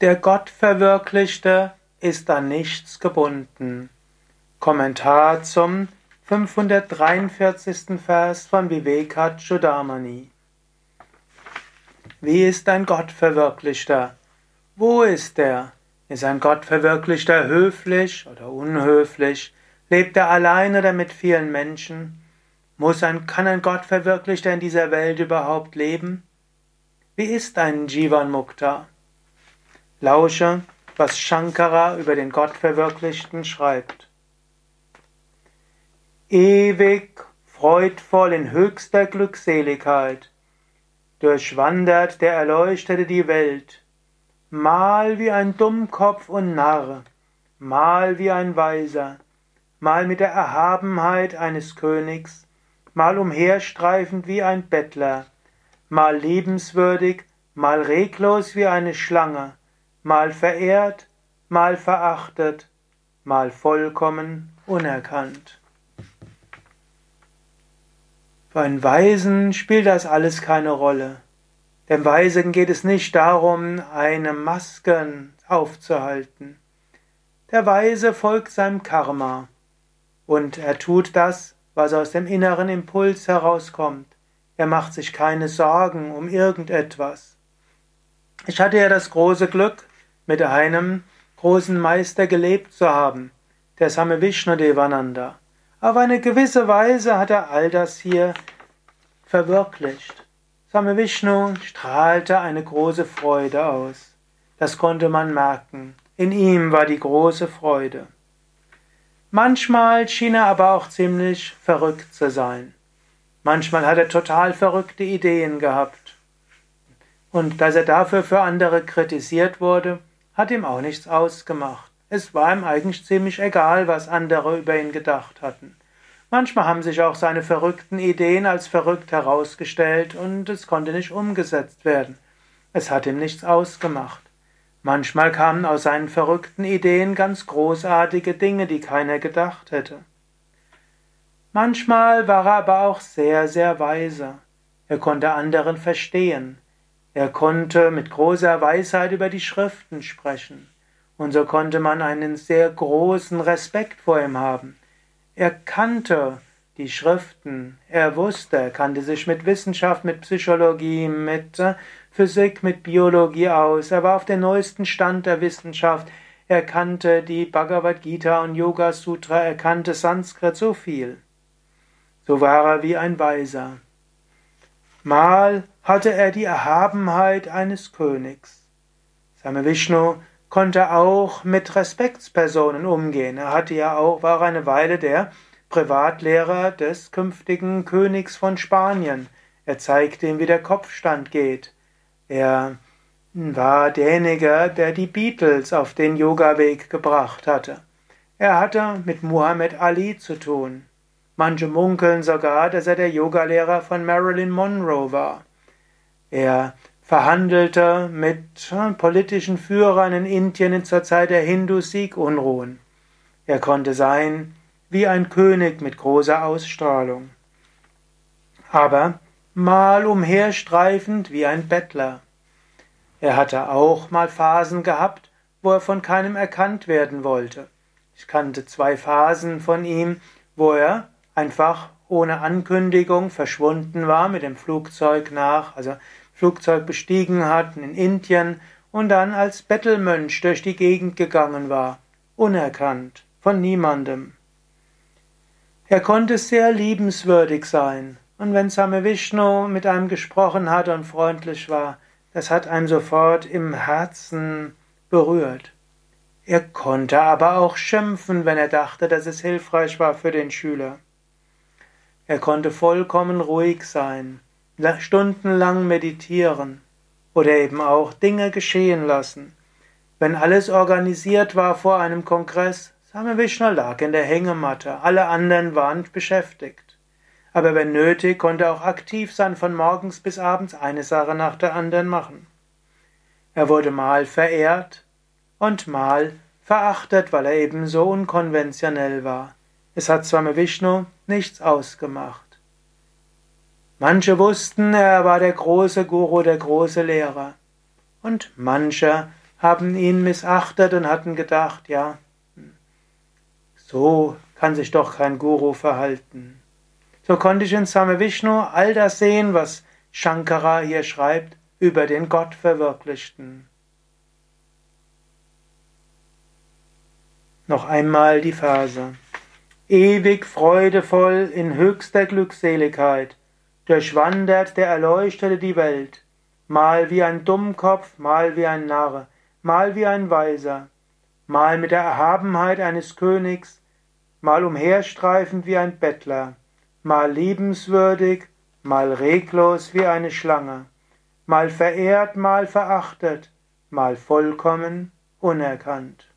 Der Gottverwirklichte ist an nichts gebunden. Kommentar zum 543. Vers von Vivekachudamani. Wie ist ein Gottverwirklichter? Wo ist er? Ist ein Gottverwirklichter höflich oder unhöflich? Lebt er allein oder mit vielen Menschen? Muss ein, kann ein Gottverwirklichter in dieser Welt überhaupt leben? Wie ist ein Jivan Mukta? Lausche, was Shankara über den Gottverwirklichten schreibt. Ewig, freudvoll in höchster Glückseligkeit, durchwandert der Erleuchtete die Welt, mal wie ein Dummkopf und Narr, mal wie ein Weiser, mal mit der Erhabenheit eines Königs, mal umherstreifend wie ein Bettler, mal liebenswürdig, mal reglos wie eine Schlange, mal verehrt, mal verachtet, mal vollkommen unerkannt. Für einen Weisen spielt das alles keine Rolle. Dem Weisen geht es nicht darum, eine Maske aufzuhalten. Der Weise folgt seinem Karma und er tut das, was aus dem inneren Impuls herauskommt. Er macht sich keine Sorgen um irgendetwas. Ich hatte ja das große Glück, mit einem großen Meister gelebt zu haben, der Same Vishnu Devananda. Auf eine gewisse Weise hat er all das hier verwirklicht. Same Vishnu strahlte eine große Freude aus. Das konnte man merken. In ihm war die große Freude. Manchmal schien er aber auch ziemlich verrückt zu sein. Manchmal hat er total verrückte Ideen gehabt. Und dass er dafür für andere kritisiert wurde, hat ihm auch nichts ausgemacht. Es war ihm eigentlich ziemlich egal, was andere über ihn gedacht hatten. Manchmal haben sich auch seine verrückten Ideen als verrückt herausgestellt und es konnte nicht umgesetzt werden. Es hat ihm nichts ausgemacht. Manchmal kamen aus seinen verrückten Ideen ganz großartige Dinge, die keiner gedacht hätte. Manchmal war er aber auch sehr, sehr weise. Er konnte anderen verstehen. Er konnte mit großer Weisheit über die Schriften sprechen. Und so konnte man einen sehr großen Respekt vor ihm haben. Er kannte die Schriften, er wusste, er kannte sich mit Wissenschaft, mit Psychologie, mit äh, Physik, mit Biologie aus, er war auf dem neuesten Stand der Wissenschaft, er kannte die Bhagavad Gita und Yoga Sutra, er kannte Sanskrit so viel so war er wie ein Weiser. Mal hatte er die Erhabenheit eines Königs. Same Vishnu konnte auch mit Respektspersonen umgehen. Er hatte ja auch, war eine Weile der Privatlehrer des künftigen Königs von Spanien. Er zeigte ihm, wie der Kopfstand geht. Er war derjenige, der die Beatles auf den Yoga-Weg gebracht hatte. Er hatte mit Muhammad Ali zu tun. Manche munkeln sogar, dass er der Yogalehrer von Marilyn Monroe war. Er verhandelte mit politischen Führern in Indien zur Zeit der Hindu-Sikh-Unruhen. Er konnte sein wie ein König mit großer Ausstrahlung. Aber mal umherstreifend wie ein Bettler. Er hatte auch mal Phasen gehabt, wo er von keinem erkannt werden wollte. Ich kannte zwei Phasen von ihm, wo er einfach ohne Ankündigung verschwunden war, mit dem Flugzeug nach, also Flugzeug bestiegen hat in Indien und dann als Bettelmönch durch die Gegend gegangen war, unerkannt, von niemandem. Er konnte sehr liebenswürdig sein, und wenn Same Vishnu mit einem gesprochen hat und freundlich war, das hat einem sofort im Herzen berührt. Er konnte aber auch schimpfen, wenn er dachte, dass es hilfreich war für den Schüler. Er konnte vollkommen ruhig sein, stundenlang meditieren oder eben auch Dinge geschehen lassen. Wenn alles organisiert war vor einem Kongress, Same Vishnu lag in der Hängematte, alle anderen waren beschäftigt. Aber wenn nötig, konnte er auch aktiv sein, von morgens bis abends eine Sache nach der anderen machen. Er wurde mal verehrt und mal verachtet, weil er eben so unkonventionell war. Es hat Swami Vishnu nichts ausgemacht. Manche wussten, er war der große Guru, der große Lehrer. Und manche haben ihn missachtet und hatten gedacht, ja, so kann sich doch kein Guru verhalten. So konnte ich in Same Vishnu all das sehen, was Shankara hier schreibt über den Gottverwirklichten. Noch einmal die Verse. Ewig freudevoll in höchster Glückseligkeit. Durchwandert der Erleuchtete die Welt, mal wie ein Dummkopf, mal wie ein Narr, mal wie ein Weiser, mal mit der Erhabenheit eines Königs, mal umherstreifend wie ein Bettler, mal liebenswürdig, mal reglos wie eine Schlange, mal verehrt, mal verachtet, mal vollkommen unerkannt.